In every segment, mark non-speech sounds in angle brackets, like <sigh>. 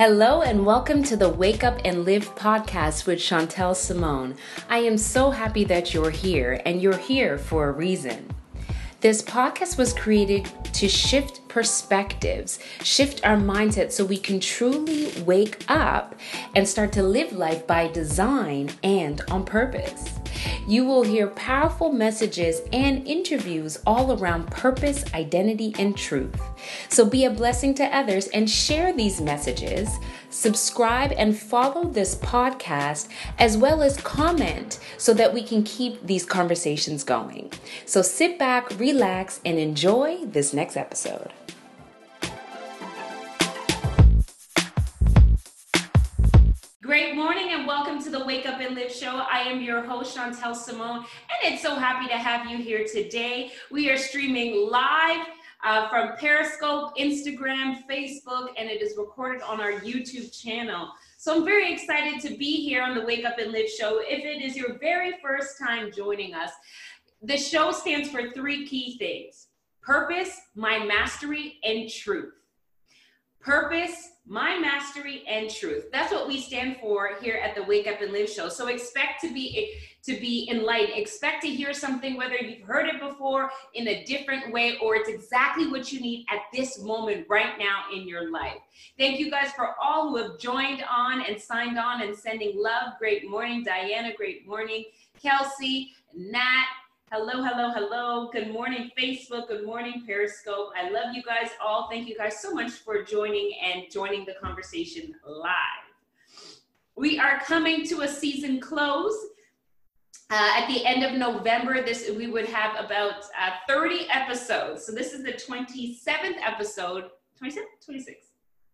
Hello and welcome to the Wake Up and Live podcast with Chantel Simone. I am so happy that you're here and you're here for a reason. This podcast was created to shift perspectives, shift our mindset so we can truly wake up and start to live life by design and on purpose. You will hear powerful messages and interviews all around purpose, identity, and truth. So be a blessing to others and share these messages. Subscribe and follow this podcast as well as comment so that we can keep these conversations going. So sit back, relax, and enjoy this next episode. Great morning and welcome to the Wake Up and Live show. I am your host, Chantel Simone, and it's so happy to have you here today. We are streaming live uh, from Periscope, Instagram, Facebook, and it is recorded on our YouTube channel. So I'm very excited to be here on the Wake Up and Live show. If it is your very first time joining us, the show stands for three key things purpose, mind mastery, and truth. Purpose, mind mastery, and truth. That's what we stand for here at the Wake Up and Live show. So expect to be to be enlightened. Expect to hear something, whether you've heard it before in a different way or it's exactly what you need at this moment right now in your life. Thank you guys for all who have joined on and signed on and sending love. Great morning, Diana. Great morning, Kelsey, Nat. Hello, hello, hello. Good morning, Facebook. Good morning, Periscope. I love you guys all. Thank you guys so much for joining and joining the conversation live. We are coming to a season close. Uh, at the end of November, this we would have about uh, 30 episodes. So this is the 27th episode, 27, 26.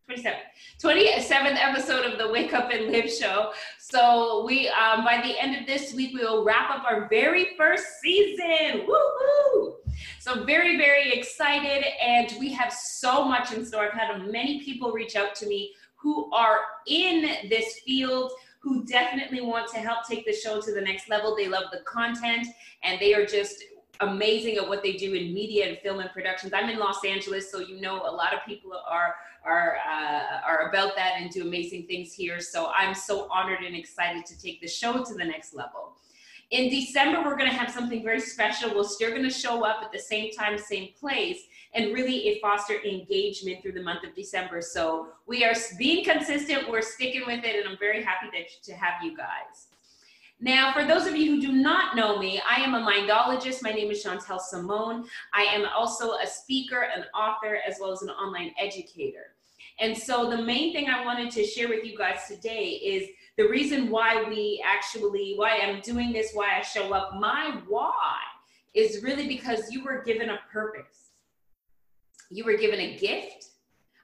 27th, 27th episode of the Wake Up and Live show. So we, um, by the end of this week, we will wrap up our very first season. Woohoo! So very, very excited, and we have so much in store. I've had many people reach out to me who are in this field who definitely want to help take the show to the next level. They love the content and they are just amazing at what they do in media and film and productions. I'm in Los Angeles, so you know a lot of people are are uh, are about that and do amazing things here. So I'm so honored and excited to take the show to the next level. In December, we're going to have something very special. We're still going to show up at the same time, same place, and really it foster engagement through the month of December. So we are being consistent. We're sticking with it, and I'm very happy that, to have you guys. Now, for those of you who do not know me, I am a mindologist. My name is Chantel Simone. I am also a speaker, an author, as well as an online educator. And so the main thing I wanted to share with you guys today is the reason why we actually, why I'm doing this, why I show up. My why is really because you were given a purpose. You were given a gift.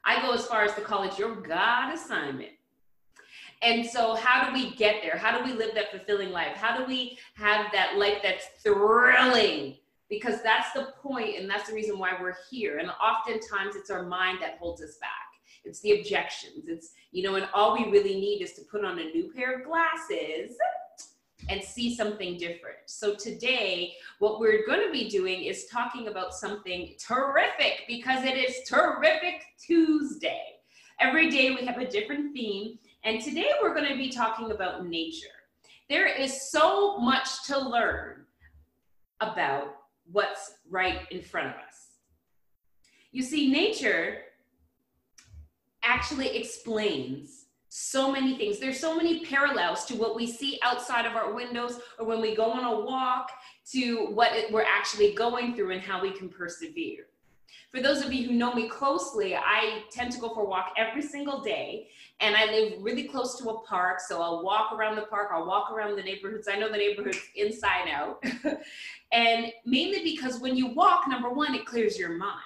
I go as far as to call it your God assignment. And so, how do we get there? How do we live that fulfilling life? How do we have that life that's thrilling? Because that's the point, and that's the reason why we're here. And oftentimes, it's our mind that holds us back. It's the objections. It's, you know, and all we really need is to put on a new pair of glasses and see something different. So today, what we're going to be doing is talking about something terrific because it is Terrific Tuesday. Every day we have a different theme, and today we're going to be talking about nature. There is so much to learn about what's right in front of us. You see, nature actually explains so many things. There's so many parallels to what we see outside of our windows or when we go on a walk to what we're actually going through and how we can persevere. For those of you who know me closely, I tend to go for a walk every single day and I live really close to a park. So I'll walk around the park, I'll walk around the neighborhoods. I know the neighborhoods inside out. <laughs> and mainly because when you walk, number one, it clears your mind.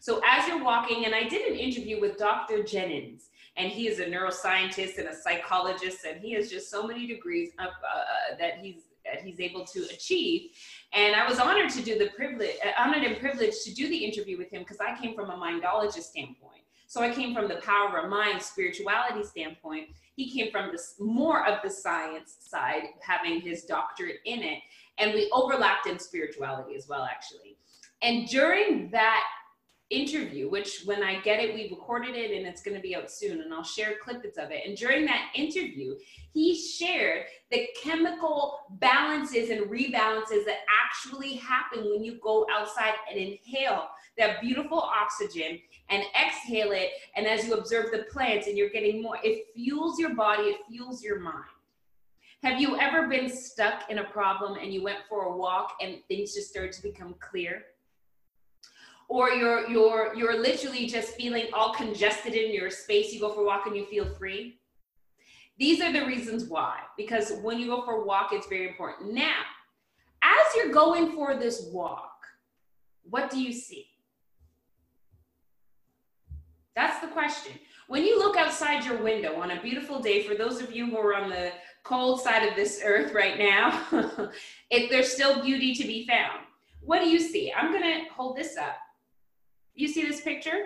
So as you're walking, and I did an interview with Dr. Jennings, and he is a neuroscientist and a psychologist, and he has just so many degrees of, uh, that he's that he's able to achieve. And I was honored to do the privilege, uh, honored and privileged to do the interview with him because I came from a mindologist standpoint. So I came from the power of mind, spirituality standpoint. He came from this more of the science side, having his doctorate in it, and we overlapped in spirituality as well, actually. And during that interview, which when I get it, we recorded it and it's going to be out soon, and I'll share clippings of it. And during that interview, he shared the chemical balances and rebalances that actually happen when you go outside and inhale that beautiful oxygen and exhale it. And as you observe the plants and you're getting more, it fuels your body, it fuels your mind. Have you ever been stuck in a problem and you went for a walk and things just started to become clear? Or you're you're you're literally just feeling all congested in your space. You go for a walk and you feel free. These are the reasons why. Because when you go for a walk, it's very important. Now, as you're going for this walk, what do you see? That's the question. When you look outside your window on a beautiful day, for those of you who are on the cold side of this earth right now, <laughs> if there's still beauty to be found. What do you see? I'm gonna hold this up. You see this picture?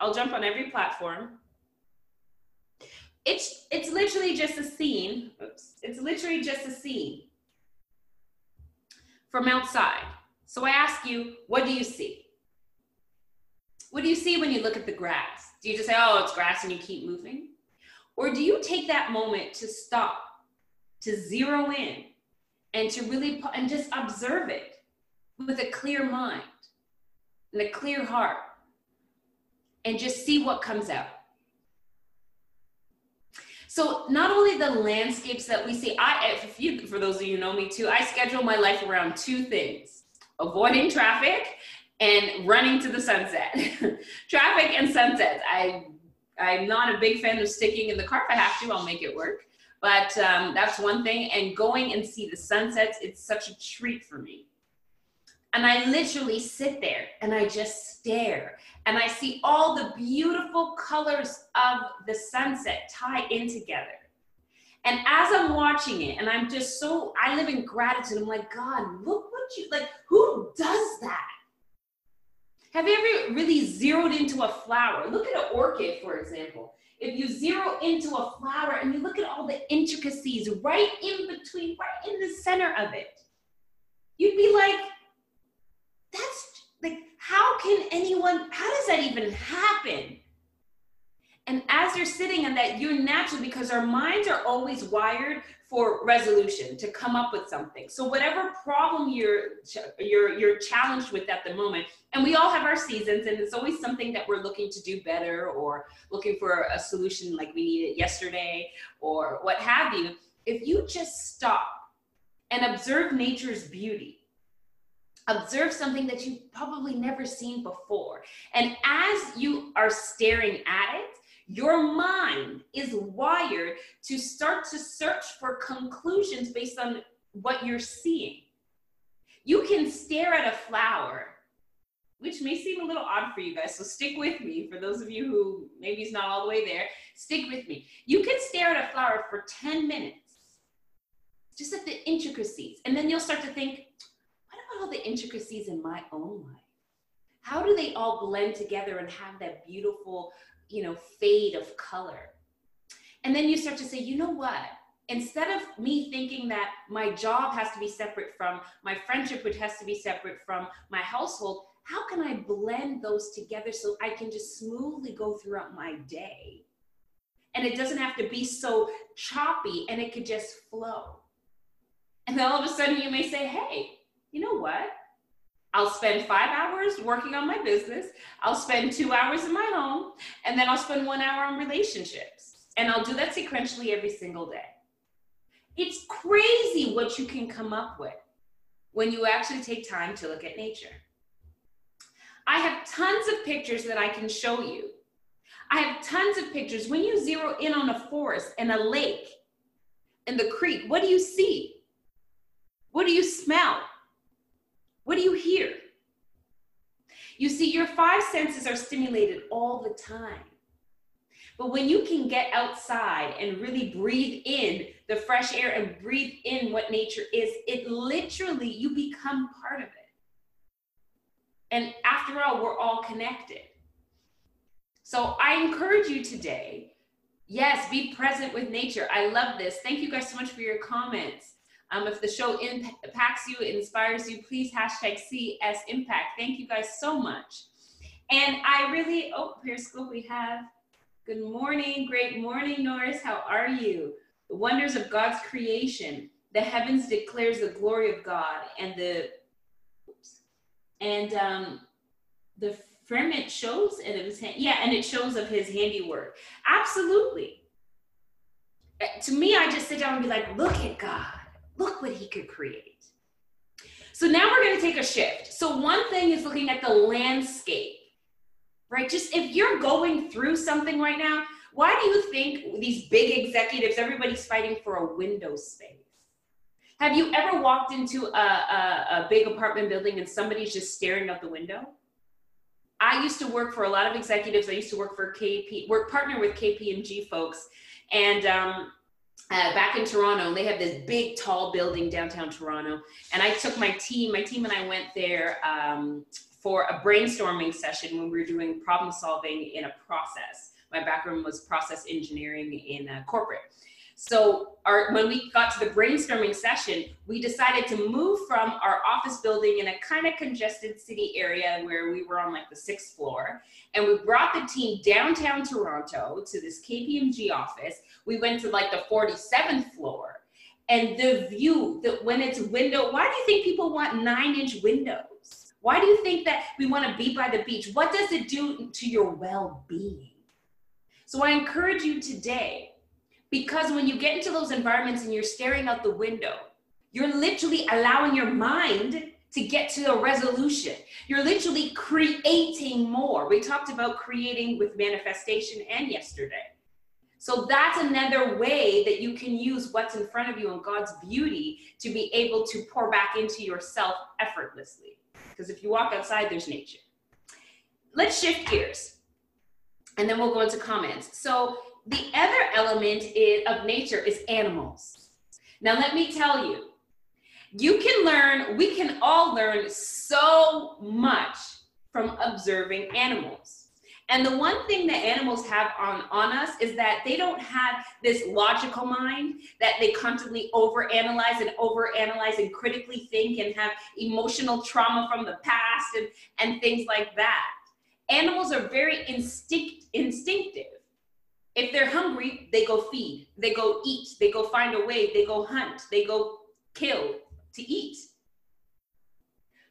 I'll jump on every platform. It's, it's literally just a scene. Oops. It's literally just a scene from outside. So I ask you, what do you see? What do you see when you look at the grass? Do you just say, oh, it's grass and you keep moving? Or do you take that moment to stop to zero in and to really and just observe it with a clear mind and a clear heart and just see what comes out. So not only the landscapes that we see, I if you for those of you know me too, I schedule my life around two things: avoiding traffic and running to the sunset. <laughs> traffic and sunsets. I I'm not a big fan of sticking in the car. If I have to, I'll make it work. But um, that's one thing. And going and see the sunsets, it's such a treat for me. And I literally sit there and I just stare and I see all the beautiful colors of the sunset tie in together. And as I'm watching it, and I'm just so, I live in gratitude. I'm like, God, look what you, like, who does that? Have you ever really zeroed into a flower? Look at an orchid, for example if you zero into a flower and you look at all the intricacies right in between, right in the center of it, you'd be like, that's like, how can anyone, how does that even happen? And as you're sitting in that, you're naturally, because our minds are always wired for resolution to come up with something. So whatever problem you're you're you're challenged with at the moment, and we all have our seasons, and it's always something that we're looking to do better or looking for a solution like we needed yesterday or what have you. If you just stop and observe nature's beauty, observe something that you've probably never seen before, and as you are staring at it your mind is wired to start to search for conclusions based on what you're seeing. You can stare at a flower, which may seem a little odd for you guys, so stick with me. For those of you who maybe it's not all the way there, stick with me. You can stare at a flower for 10 minutes, just at the intricacies, and then you'll start to think, all the intricacies in my own life? How do they all blend together and have that beautiful you know, fade of color. And then you start to say, you know what? Instead of me thinking that my job has to be separate from my friendship, which has to be separate from my household, how can I blend those together so I can just smoothly go throughout my day? And it doesn't have to be so choppy and it could just flow. And then all of a sudden you may say, hey, you know what? I'll spend five hours working on my business. I'll spend two hours in my home, and then I'll spend one hour on relationships. And I'll do that sequentially every single day. It's crazy what you can come up with when you actually take time to look at nature. I have tons of pictures that I can show you. I have tons of pictures. When you zero in on a forest and a lake and the creek, what do you see? What do you smell? What do you hear? You see, your five senses are stimulated all the time. But when you can get outside and really breathe in the fresh air and breathe in what nature is, it literally, you become part of it. And after all, we're all connected. So I encourage you today, yes, be present with nature. I love this. Thank you guys so much for your comments. Um, if the show impacts you, inspires you, please hashtag CS Impact. Thank you guys so much. And I really, oh, Periscope we have. Good morning, great morning, Norris. How are you? The wonders of God's creation. The heavens declares the glory of God, and the oops, and um, the firmament shows and of his hand. Yeah, and it shows of his handiwork. Absolutely. Uh, to me, I just sit down and be like, look at God. Look what he could create. So now we're going to take a shift. So one thing is looking at the landscape, right? Just if you're going through something right now, why do you think these big executives, everybody's fighting for a window space? Have you ever walked into a, a, a big apartment building and somebody's just staring out the window? I used to work for a lot of executives. I used to work for KP, work partner with KPMG folks, and um, uh, back in Toronto, and they have this big, tall building downtown Toronto. And I took my team, my team and I went there um, for a brainstorming session when we were doing problem solving in a process. My background was process engineering in a corporate. So our, when we got to the brainstorming session, we decided to move from our office building in a kind of congested city area where we were on like the sixth floor. And we brought the team downtown Toronto to this KPMG office. We went to like the 47th floor. And the view that when it's window, why do you think people want nine inch windows? Why do you think that we want to be by the beach? What does it do to your well being? So I encourage you today because when you get into those environments and you're staring out the window, you're literally allowing your mind to get to a resolution. You're literally creating more. We talked about creating with manifestation and yesterday. So that's another way that you can use what's in front of you and God's beauty to be able to pour back into yourself effortlessly. Because if you walk outside, there's nature. Let's shift gears and then we'll go into comments. So the other element is, of nature is animals. Now, let me tell you, you can learn, we can all learn so much from observing animals. And the one thing that animals have on, on us is that they don't have this logical mind that they constantly overanalyze and overanalyze and critically think and have emotional trauma from the past and, and things like that. Animals are very instinct, instinctive. If they're hungry, they go feed, they go eat, they go find a way, they go hunt, they go kill to eat.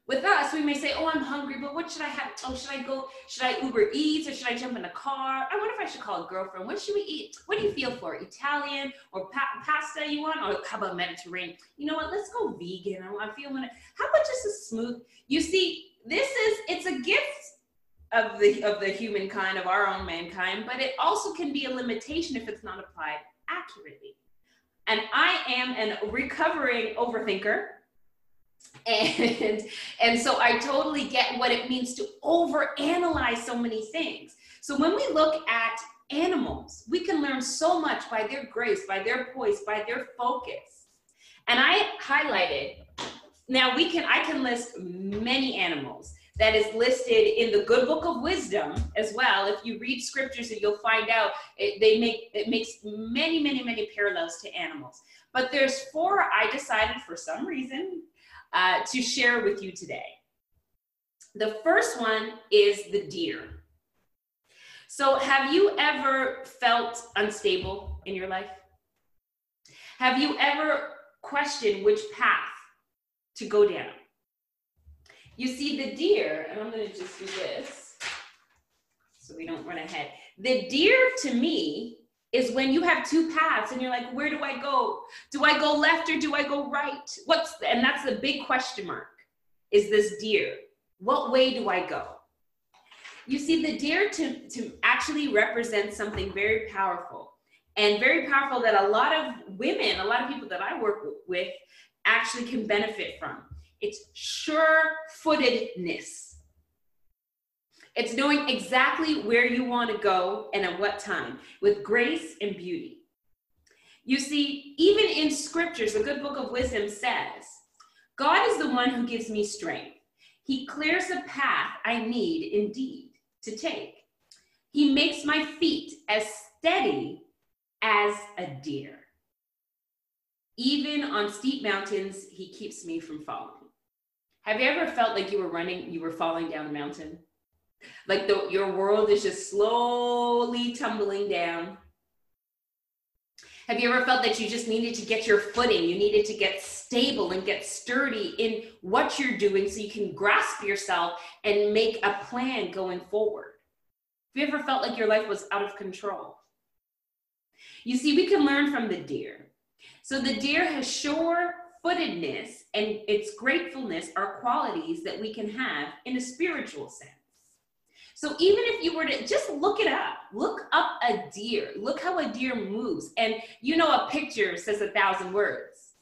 With us, we may say, Oh, I'm hungry, but what should I have? Oh, should I go? Should I Uber Eats or should I jump in a car? I wonder if I should call a girlfriend. What should we eat? What do you feel for? Italian or pa- pasta you want? Or how about Mediterranean? You know what? Let's go vegan. I'm feeling it. How about just a smooth? You see, this is, it's a gift of the of the humankind of our own mankind but it also can be a limitation if it's not applied accurately. And i am an recovering overthinker and and so i totally get what it means to overanalyze so many things. So when we look at animals we can learn so much by their grace by their poise by their focus. And i highlighted now we can i can list many animals that is listed in the good book of wisdom as well. If you read scriptures and you'll find out it, they make it makes many many many parallels to animals. But there's four i decided for some reason uh, to share with you today. The first one is the deer. So have you ever felt unstable in your life? Have you ever questioned which path to go down you see the deer, and I'm gonna just do this so we don't run ahead. The deer to me is when you have two paths and you're like, where do I go? Do I go left or do I go right? What's the, and that's the big question mark is this deer. What way do I go? You see, the deer to, to actually represent something very powerful and very powerful that a lot of women, a lot of people that I work with actually can benefit from. It's sure footedness. It's knowing exactly where you want to go and at what time with grace and beauty. You see, even in scriptures, the good book of wisdom says, God is the one who gives me strength. He clears the path I need indeed to take. He makes my feet as steady as a deer. Even on steep mountains, he keeps me from falling. Have you ever felt like you were running, you were falling down a mountain? Like the, your world is just slowly tumbling down. Have you ever felt that you just needed to get your footing? You needed to get stable and get sturdy in what you're doing so you can grasp yourself and make a plan going forward. Have you ever felt like your life was out of control? You see, we can learn from the deer. So the deer has sure footedness and its gratefulness are qualities that we can have in a spiritual sense. So even if you were to just look it up, look up a deer, look how a deer moves. And you know, a picture says a thousand words.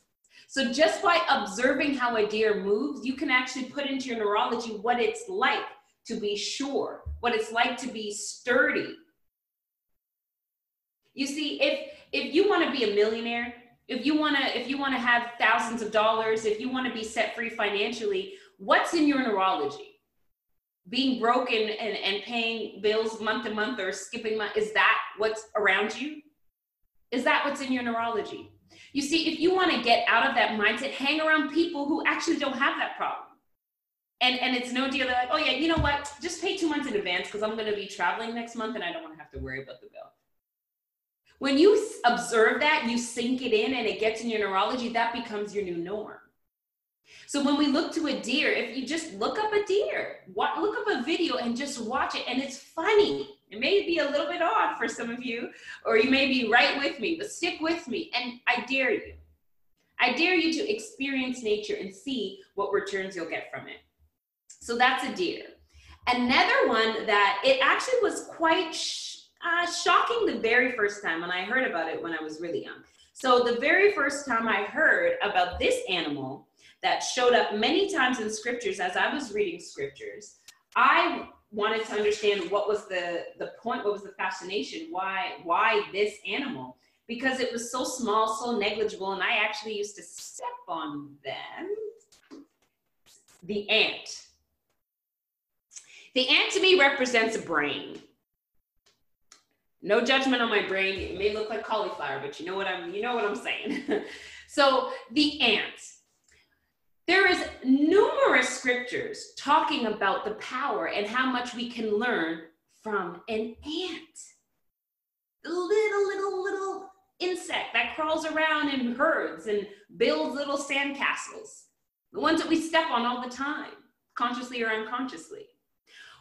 So just by observing how a deer moves, you can actually put into your neurology what it's like to be sure, what it's like to be sturdy. You see, if if you want to be a millionaire, if you want to if you want to have thousands of dollars, if you want to be set free financially, what's in your neurology? being broken and, and paying bills month to month or skipping month, is that what's around you? Is that what's in your neurology? You see, if you want to get out of that mindset, hang around people who actually don't have that problem. And, and it's no deal. They're like, oh yeah, you know what? Just pay two months in advance because I'm going to be traveling next month and I don't want to have to worry about the bill. When you observe that, you sink it in and it gets in your neurology, that becomes your new norm. So when we look to a deer, if you just look up a deer, look up a video and just watch it, and it's funny. It may be a little bit odd for some of you, or you may be right with me, but stick with me, and I dare you. I dare you to experience nature and see what returns you'll get from it. So that's a deer. Another one that it actually was quite uh, shocking the very first time when I heard about it when I was really young. So the very first time I heard about this animal, that showed up many times in scriptures as I was reading scriptures. I wanted to understand what was the the point, what was the fascination, why why this animal? Because it was so small, so negligible, and I actually used to step on them. The ant. The ant to me represents a brain. No judgment on my brain. It may look like cauliflower, but you know what I'm you know what I'm saying. <laughs> so the ant there is numerous scriptures talking about the power and how much we can learn from an ant. The little, little, little insect that crawls around in herds and builds little sandcastles. The ones that we step on all the time, consciously or unconsciously.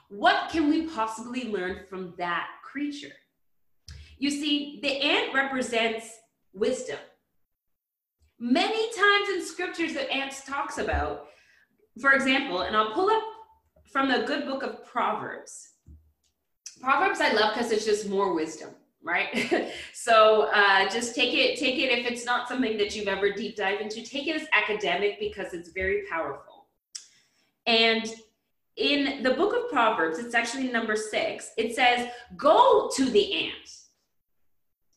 What can we possibly learn from that creature? You see, the ant represents wisdom. Many times in scriptures that ants talks about for example and i'll pull up from the good book of proverbs. Proverbs i love because it's just more wisdom right? <laughs> So uh, just take it take it if it's not something that you've ever deep dive into. Take it as academic because it's very powerful. And in the book of proverbs it's actually number six it says go to the ant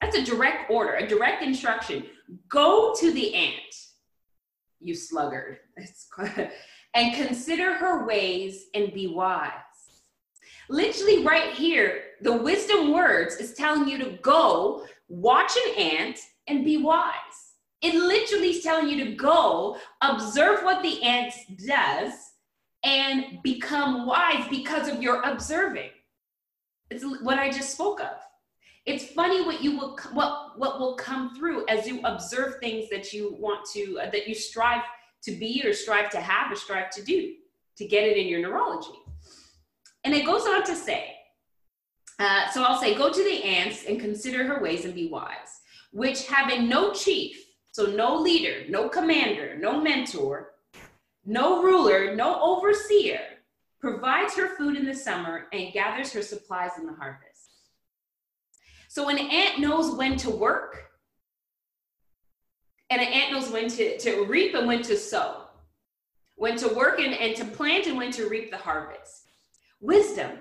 that's a direct order a direct instruction Go to the ant, you sluggard, and consider her ways and be wise. Literally, right here, the wisdom words is telling you to go, watch an ant, and be wise. It literally is telling you to go, observe what the ant does, and become wise because of your observing. It's what I just spoke of. It's funny what you will what what will come through as you observe things that you want to uh, that you strive to be or strive to have or strive to do to get it in your neurology. And it goes on to say, uh, so I'll say, go to the ants and consider her ways and be wise, which having no chief, so no leader, no commander, no mentor, no ruler, no overseer, provides her food in the summer and gathers her supplies in the harvest. So an ant knows when to work, and an ant knows when to, to reap and when to sow, when to work and, and to plant and when to reap the harvest. Wisdom.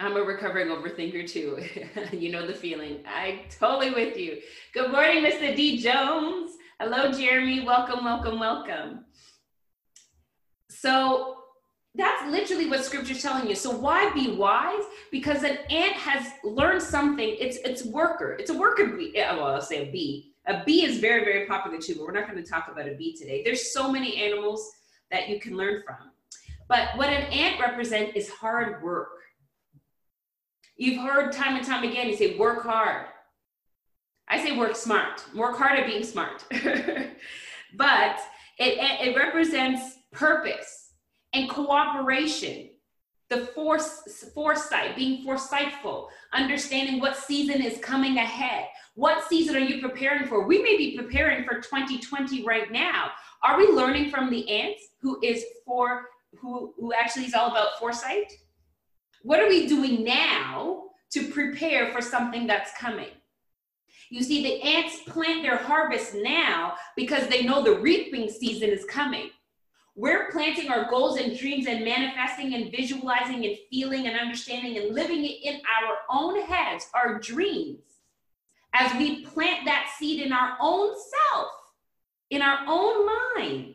I'm a recovering overthinker too. <laughs> you know the feeling. I totally with you. Good morning, Mr. D. Jones. Hello, Jeremy. Welcome, welcome, welcome. So that's literally what scripture's telling you. So why be wise? Because an ant has learned something. It's it's worker. It's a worker bee. Eh, well, I'll say a bee. A bee is very, very popular too, but we're not going to talk about a bee today. There's so many animals that you can learn from. But what an ant represents is hard work. You've heard time and time again, you say, work hard. I say work smart, work hard at being smart. <laughs> but it, it represents purpose and cooperation, the force, foresight, being foresightful, understanding what season is coming ahead. What season are you preparing for? We may be preparing for 2020 right now. Are we learning from the ants who is for who who actually is all about foresight? What are we doing now to prepare for something that's coming? You see, the ants plant their harvest now because they know the reaping season is coming. We're planting our goals and dreams and manifesting and visualizing and feeling and understanding and living it in our own heads, our dreams, as we plant that seed in our own self, in our own mind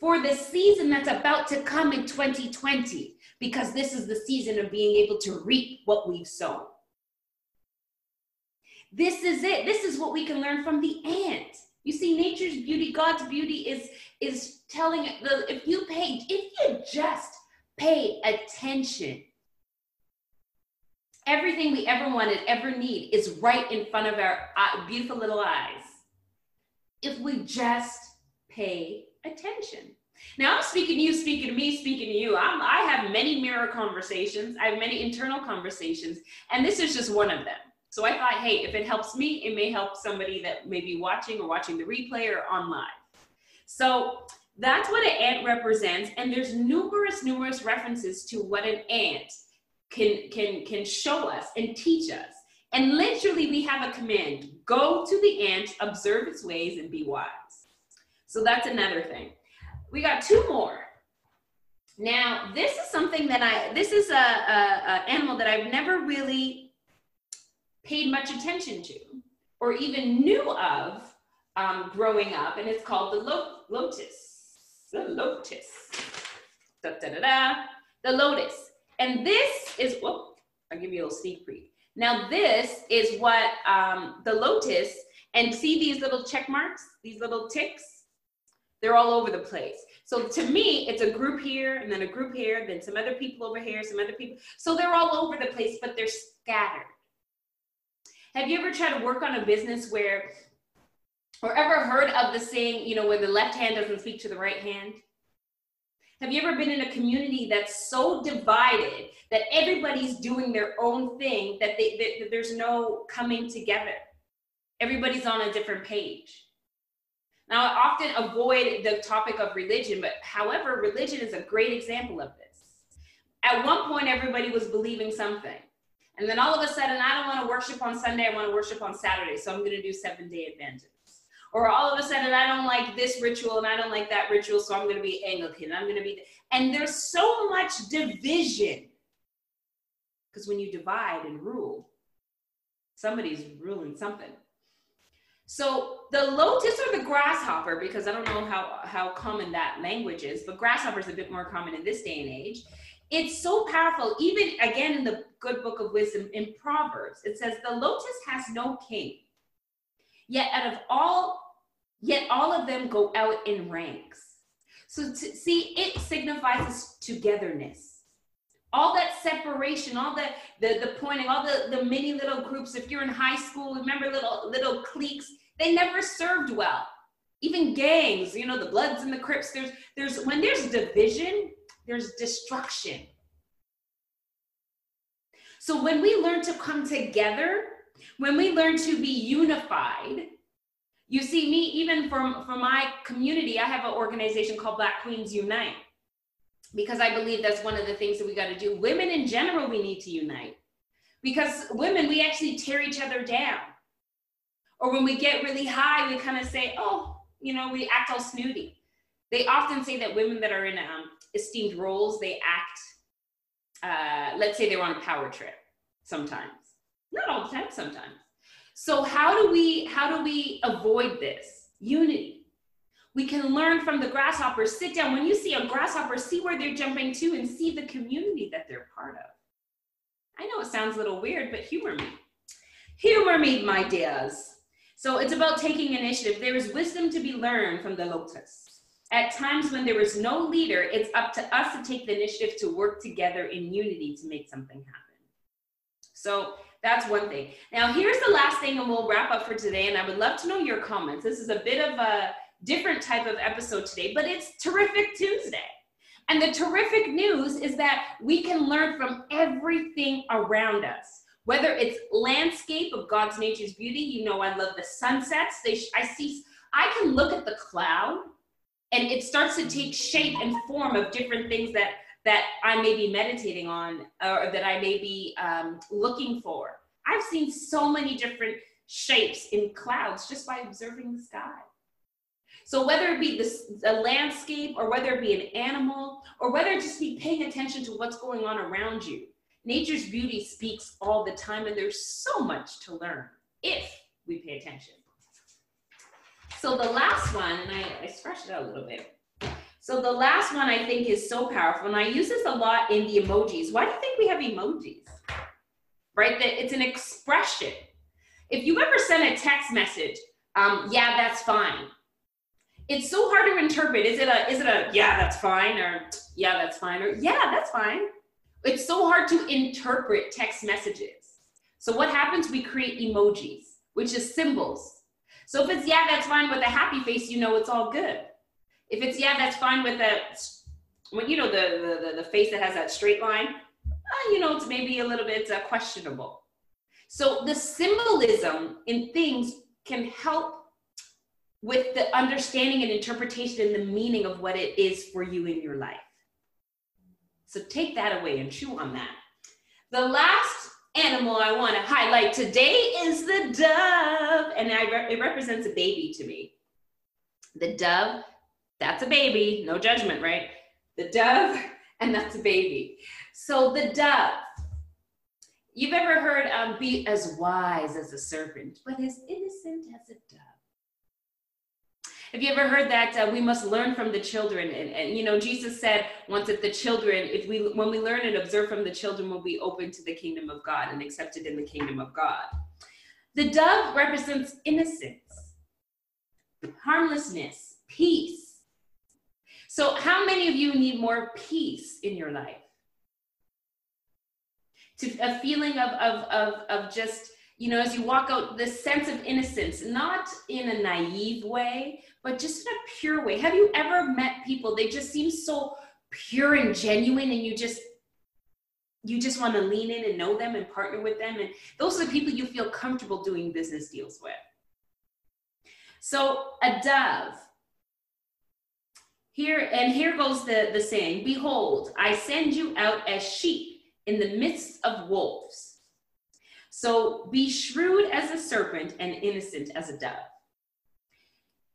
for the season that's about to come in 2020, because this is the season of being able to reap what we've sown. This is it. This is what we can learn from the ant. You see, nature's beauty, God's beauty is is telling the if you pay, if you just pay attention, everything we ever wanted, ever need is right in front of our uh, beautiful little eyes. If we just pay attention. Now I'm speaking to you, speaking to me, speaking to you. I'm, I have many mirror conversations. I have many internal conversations, and this is just one of them. So I thought, hey, if it helps me, it may help somebody that may be watching or watching the replay or online. So that's what an ant represents, and there's numerous, numerous references to what an ant can can can show us and teach us. And literally, we have a command: go to the ant, observe its ways, and be wise. So that's another thing. We got two more. Now, this is something that I, this is a, a, a animal that I've never really paid much attention to or even knew of um, growing up, and it's called the lo- locust. The locust. Da, da, da, da. The locust. And this is, whoop, I'll give you a little sneak peek. Now, this is what um, the locust, and see these little check marks, these little ticks? They're all over the place. So to me, it's a group here and then a group here, then some other people over here, some other people. So they're all over the place, but they're scattered. Have you ever tried to work on a business where, or ever heard of the saying, you know, when the left hand doesn't speak to the right hand? Have you ever been in a community that's so divided that everybody's doing their own thing that, they, that there's no coming together? Everybody's on a different page. Now, I often avoid the topic of religion, but however, religion is a great example of this. At one point, everybody was believing something. And then all of a sudden, I don't want to worship on Sunday, I want to worship on Saturday, so I'm going to do seven day Adventists. Or all of a sudden, I don't like this ritual and I don't like that ritual, so I'm going to be Anglican. I'm going to be, and there's so much division. Because when you divide and rule, somebody's ruling something. So the locust or the grasshopper, because I don't know how, how common that language is, but grasshopper is a bit more common in this day and age. It's so powerful. Even again in the good book of wisdom in Proverbs, it says the locust has no king. Yet out of all, yet all of them go out in ranks. So to see, it signifies togetherness all that separation all the, the the pointing all the the many little groups if you're in high school remember little little cliques they never served well. Even gangs, you know, the Bloods and the Crips, there's, there's, when there's division, there's destruction. So when we learn to come together, when we learn to be unified, you see me even from, from my community, I have an organization called Black Queens Unite because I believe that's one of the things that we got to do. Women in general, we need to unite because women, we actually tear each other down. Or when we get really high, we kind of say, oh, you know, we act all snooty. They often say that women that are in um, esteemed roles, they act, uh, let's say they're on a power trip sometimes. Not all the time, sometimes. So how do we how do we avoid this? Unity. We can learn from the grasshoppers. Sit down. When you see a grasshopper, see where they're jumping to and see the community that they're part of. I know it sounds a little weird, but humor me. Humor me, my dears. So it's about taking initiative. There is wisdom to be learned from the locust. At times when there is no leader, it's up to us to take the initiative to work together in unity to make something happen. So that's one thing. Now, here's the last thing, and we'll wrap up for today. And I would love to know your comments. This is a bit of a different type of episode today, but it's Terrific Tuesday. And the terrific news is that we can learn from everything around us. Whether it's landscape of God's nature's beauty, you know, I love the sunsets. They, I see, I can look at the cloud and it starts to take shape and form of different things that that I may be meditating on or that I may be um, looking for. I've seen so many different shapes in clouds just by observing the sky. So whether it be the landscape or whether it be an animal or whether it just be paying attention to what's going on around you, nature's beauty speaks all the time and there's so much to learn if we pay attention. So the last one, and I, I scratched it out a little bit. So the last one I think is so powerful, and I use this a lot in the emojis. Why do you think we have emojis? Right, that it's an expression. If you ever send a text message, um, yeah, that's fine. It's so hard to interpret. Is it a is it a yeah, that's fine, or yeah, that's fine, or yeah, that's fine. It's so hard to interpret text messages. So what happens? We create emojis, which is symbols. So if it's yeah, that's fine with a happy face, you know it's all good. If it's yeah, that's fine with that, when you know the, the the face that has that straight line, uh, you know it's maybe a little bit uh, questionable. So the symbolism in things can help with the understanding and interpretation and the meaning of what it is for you in your life. So take that away and chew on that. The last animal I want to highlight today is the dove, and re- it represents a baby to me. The dove, that's a baby, no judgment, right? The dove, <laughs> and that's a baby. So the dove, you've ever heard um, be as wise as a serpent, but as innocent as a dove. Have you ever heard that uh, we must learn from the children? And, and, you know, Jesus said once that the children, if we, when we learn and observe from the children, we'll be open to the kingdom of God and accepted in the kingdom of God. The dove represents innocence, harmlessness, peace. So, how many of you need more peace in your life? To a feeling of, of, of, of just you know, as you walk out, this sense of innocence, not in a naive way, but just in a pure way. Have you ever met people? They just seem so pure and genuine, and you just you just want to lean in and know them and partner with them. And those are the people you feel comfortable doing business deals with. So a dove. Here and here goes the, the saying, Behold, I send you out as sheep in the midst of wolves. So be shrewd as a serpent and innocent as a dove.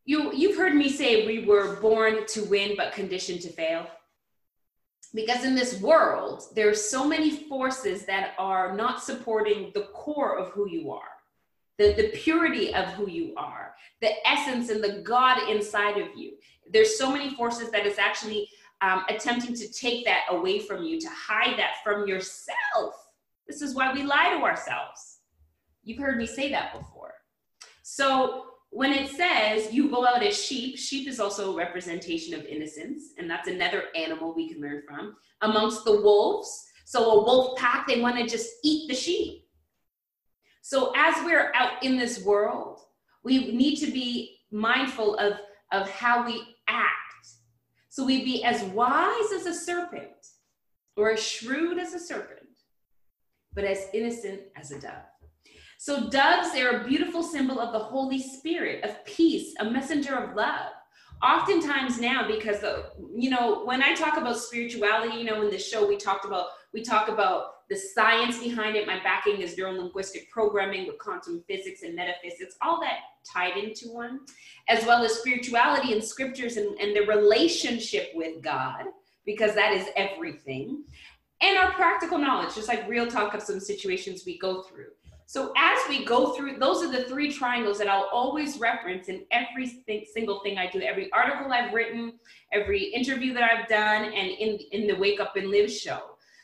You, you've heard me say we were born to win but conditioned to fail. Because in this world, there are so many forces that are not supporting the core of who you are, the, the purity of who you are, the essence and the God inside of you. There's so many forces that is actually um, attempting to take that away from you, to hide that from yourself this is why we lie to ourselves. You've heard me say that before. So when it says you go out as sheep, sheep is also a representation of innocence, and that's another animal we can learn from. Amongst the wolves, so a wolf pack, they want to just eat the sheep. So as we're out in this world, we need to be mindful of, of how we act. So we be as wise as a serpent or as shrewd as a serpent but as innocent as a dove. So, doves, they're a beautiful symbol of the Holy Spirit, of peace, a messenger of love. Oftentimes now, because, the, you know, when I talk about spirituality, you know, in the show, we talked about, we talk about the science behind it. My backing is neurolinguistic programming with quantum physics and metaphysics, all that tied into one, as well as spirituality and scriptures and, and the relationship with God, because that is everything and our practical knowledge, just like real talk of some situations we go through. So as we go through, those are the three triangles that I'll always reference in every single thing I do, every article I've written, every interview that I've done, and in, in the Wake Up and Live show.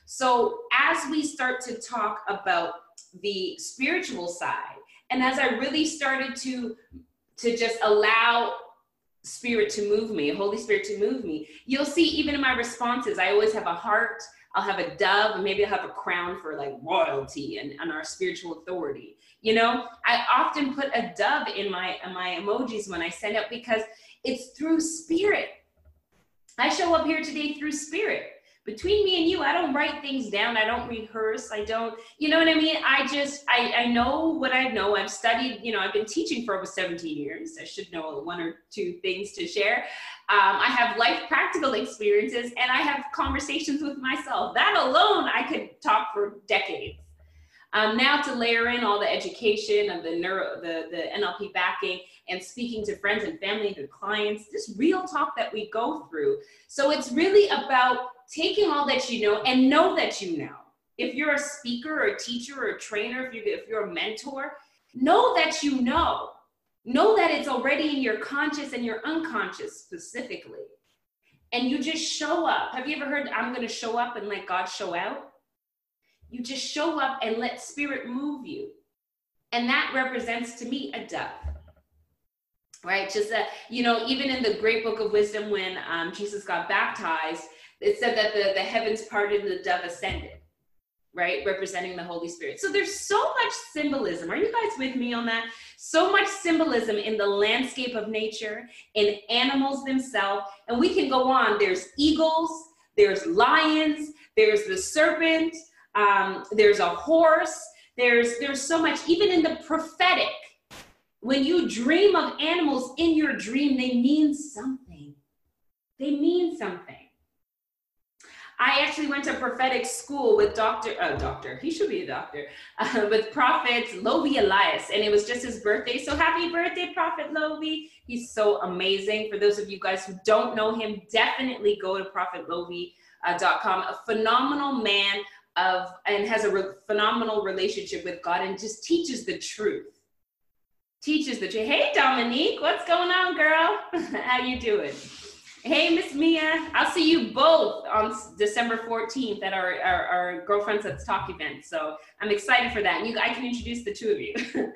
So as we start to talk about the spiritual side, and as I really started to, to just allow spirit to move me, Holy Spirit to move me. You'll see even in my responses, I always have a heart, I'll have a dove, and maybe I'll have a crown for like royalty and, and our spiritual authority. You know, I often put a dove in my in my emojis when I send out because it's through spirit. I show up here today through spirit between me and you, I don't write things down. I don't rehearse. I don't, you know what I mean? I just, I, I know what I know. I've studied, you know, I've been teaching for over 17 years. I should know one or two things to share. Um, I have life practical experiences and I have conversations with myself. That alone, I could talk for decades. Um, now to layer in all the education of the neuro, the, the NLP backing and speaking to friends and family and clients, this real talk that we go through. So it's really about taking all that you know and know that you know. If you're a speaker or a teacher or a trainer, if, you, if you're a mentor, know that you know. Know that it's already in your conscious and your unconscious specifically. And you just show up. Have you ever heard, I'm going to show up and let God show out? You just show up and let spirit move you. And that represents to me a dove right just that you know even in the great book of wisdom when um, jesus got baptized it said that the, the heavens parted and the dove ascended, right? Representing the Holy Spirit. So there's so much symbolism. Are you guys with me on that? So much symbolism in the landscape of nature, in animals themselves. And we can go on. There's eagles, there's lions, there's the serpent, um, there's a horse, there's there's so much, even in the prophetic. When you dream of animals in your dream, they mean something. They mean something. I actually went to prophetic school with Dr. Uh, doctor, he should be a doctor, uh, with Prophet Lovy Elias, and it was just his birthday. So happy birthday, Prophet Lovy. He's so amazing. For those of you guys who don't know him, definitely go to prophetlovy.com. Uh, a phenomenal man of and has a re- phenomenal relationship with God and just teaches the truth. Teaches the truth. Hey, Dominique, what's going on, girl? <laughs> How you doing? Hey, Miss Mia, I'll see you both on December 14th at our, our, our Girlfriends Let's Talk event. So I'm excited for that. And you, I can introduce the two of you. <laughs>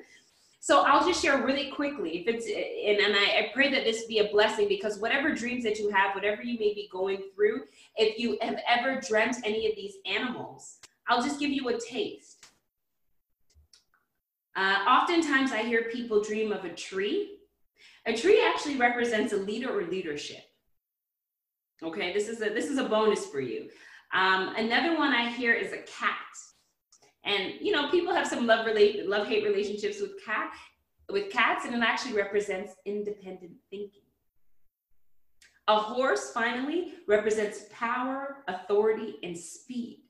so I'll just share really quickly. If it's and, and I, I pray that this be a blessing because whatever dreams that you have, whatever you may be going through, if you have ever dreamt any of these animals, I'll just give you a taste. Uh, oftentimes I hear people dream of a tree. A tree actually represents a leader or leadership. Okay, this is a this is a bonus for you. Um, another one I hear is a cat. And you know, people have some love relate love hate relationships with cat with cats, and it actually represents independent thinking. A horse, finally, represents power, authority, and speed.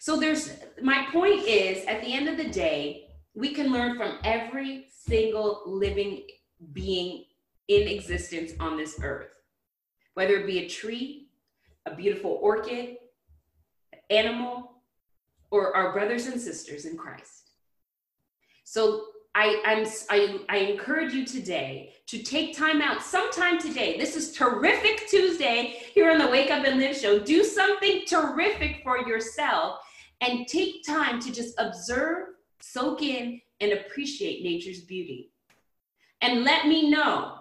So there's my point is at the end of the day, we can learn from every single living being in existence on this earth whether it be a tree, a beautiful orchid, an animal, or our brothers and sisters in Christ. So I, I'm, I, I encourage you today to take time out sometime today. This is terrific Tuesday here on the Wake Up and Live show. Do something terrific for yourself and take time to just observe, soak in, and appreciate nature's beauty. And let me know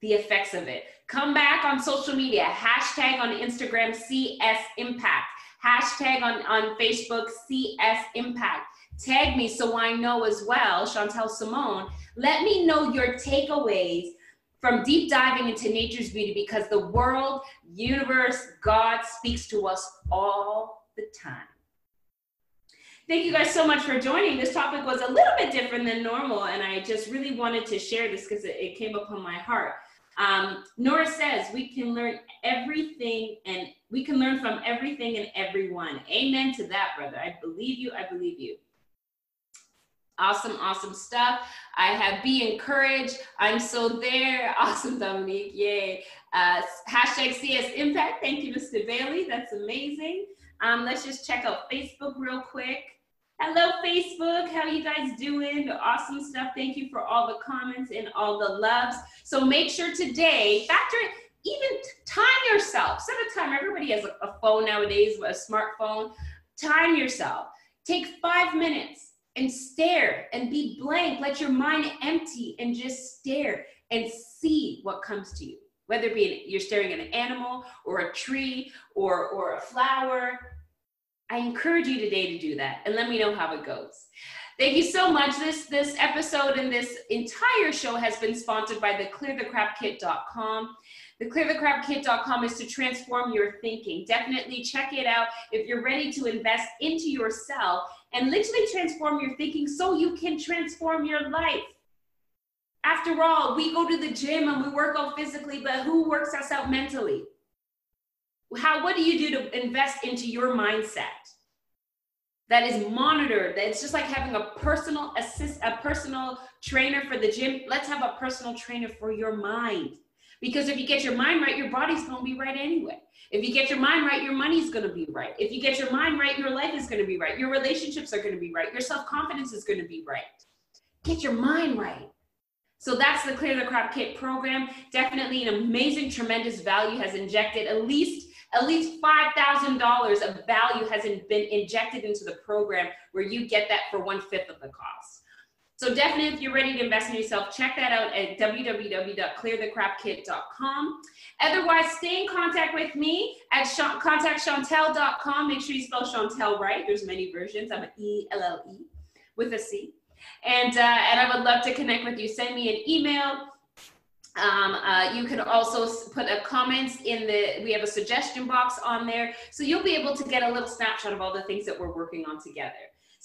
the effects of it. Come back on social media, hashtag on Instagram, CS Impact, hashtag on, on Facebook, CS Impact. Tag me so I know as well, Chantelle Simone. Let me know your takeaways from deep diving into nature's beauty because the world, universe, God speaks to us all the time. Thank you guys so much for joining. This topic was a little bit different than normal, and I just really wanted to share this because it, it came upon my heart. Um, Nora says we can learn everything and we can learn from everything and everyone. Amen to that, brother. I believe you. I believe you. Awesome, awesome stuff. I have be encouraged. I'm so there. <laughs> Awesome, Dominique. Yay. Uh, hashtag CS Impact. Thank you, Mr. Bailey. That's amazing. Um, let's just check out Facebook real quick. Hello, Facebook. How you guys doing? Awesome stuff. Thank you for all the comments and all the loves. So make sure today, factor even time yourself. Set a time. Everybody has a, phone nowadays, a smartphone. Time yourself. Take five minutes and stare and be blank. Let your mind empty and just stare. and see what comes to you. Whether it be you're staring at an animal or a tree or, or a flower, I encourage you today to do that and let me know how it goes. Thank you so much. This this episode and this entire show has been sponsored by the clearthecrapkit.com. The clearthecrapkit.com is to transform your thinking. Definitely check it out if you're ready to invest into yourself and literally transform your thinking so you can transform your life. After all, we go to the gym and we work out physically, but who works us out mentally? How what do you do to invest into your mindset? that is monitored. That It's just like having a personal assist, a personal trainer for the gym. Let's have a personal trainer for your mind. Because if you get your mind right, your body's going to be right anyway. If you get your mind right, your money's going to be right. If you get your mind right, your life is going to be right. Your relationships are going to be right. Your self confidence is going to be right. Get your mind right. So that's the Clear the Crap Kit program. Definitely an amazing, tremendous value has injected at least at least $5,000 of value has been injected into the program where you get that for one fifth of the cost. So definitely, if you're ready to invest in yourself, check that out at www.clearthecrapkit.com. Otherwise, stay in contact with me at contactchantelle.com. Make sure you spell Chantelle right. There's many versions. I'm an E L L E with a C. And, uh, and I would love to connect with you. Send me an email um, uh, you can also put a comments in the, we have a suggestion box on there. So you'll be able to get a little snapshot of all the things that we're working on together.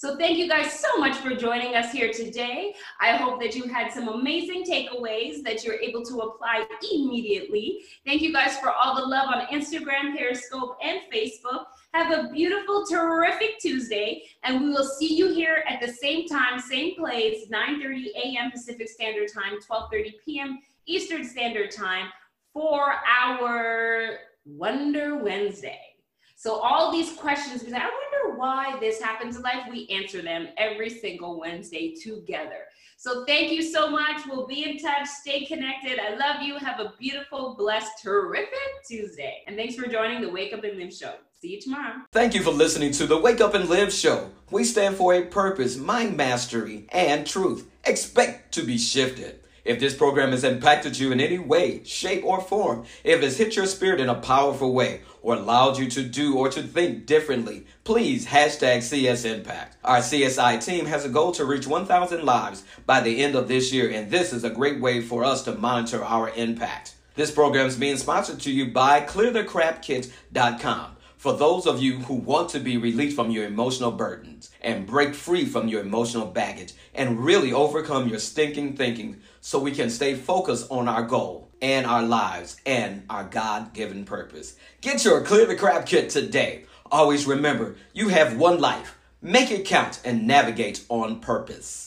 So thank you guys so much for joining us here today. I hope that you had some amazing takeaways that you're able to apply immediately. Thank you guys for all the love on Instagram, Periscope, and Facebook. Have a beautiful, terrific Tuesday, and we will see you here at the same time, same place, 9.30 a.m. Pacific Standard Time, 12.30 p.m. Eastern Standard Time for our Wonder Wednesday. So all these questions, because I wonder why this happens in life, we answer them every single Wednesday together. So thank you so much. We'll be in touch. Stay connected. I love you. Have a beautiful, blessed, terrific Tuesday. And thanks for joining the Wake Up and Live show. See you tomorrow. Thank you for listening to the Wake Up and Live show. We stand for a purpose, mind mastery, and truth. Expect to be shifted. If this program has impacted you in any way, shape, or form, if it has hit your spirit in a powerful way, or allowed you to do or to think differently, please hashtag CS Impact. Our CSI team has a goal to reach 1,000 lives by the end of this year, and this is a great way for us to monitor our impact. This program is being sponsored to you by ClearTheCrapKit.com for those of you who want to be released from your emotional burdens and break free from your emotional baggage and really overcome your stinking thinking so we can stay focused on our goal and our lives and our God given purpose. Get your Clear the Crap kit today. Always remember, you have one life. Make it count and navigate on purpose.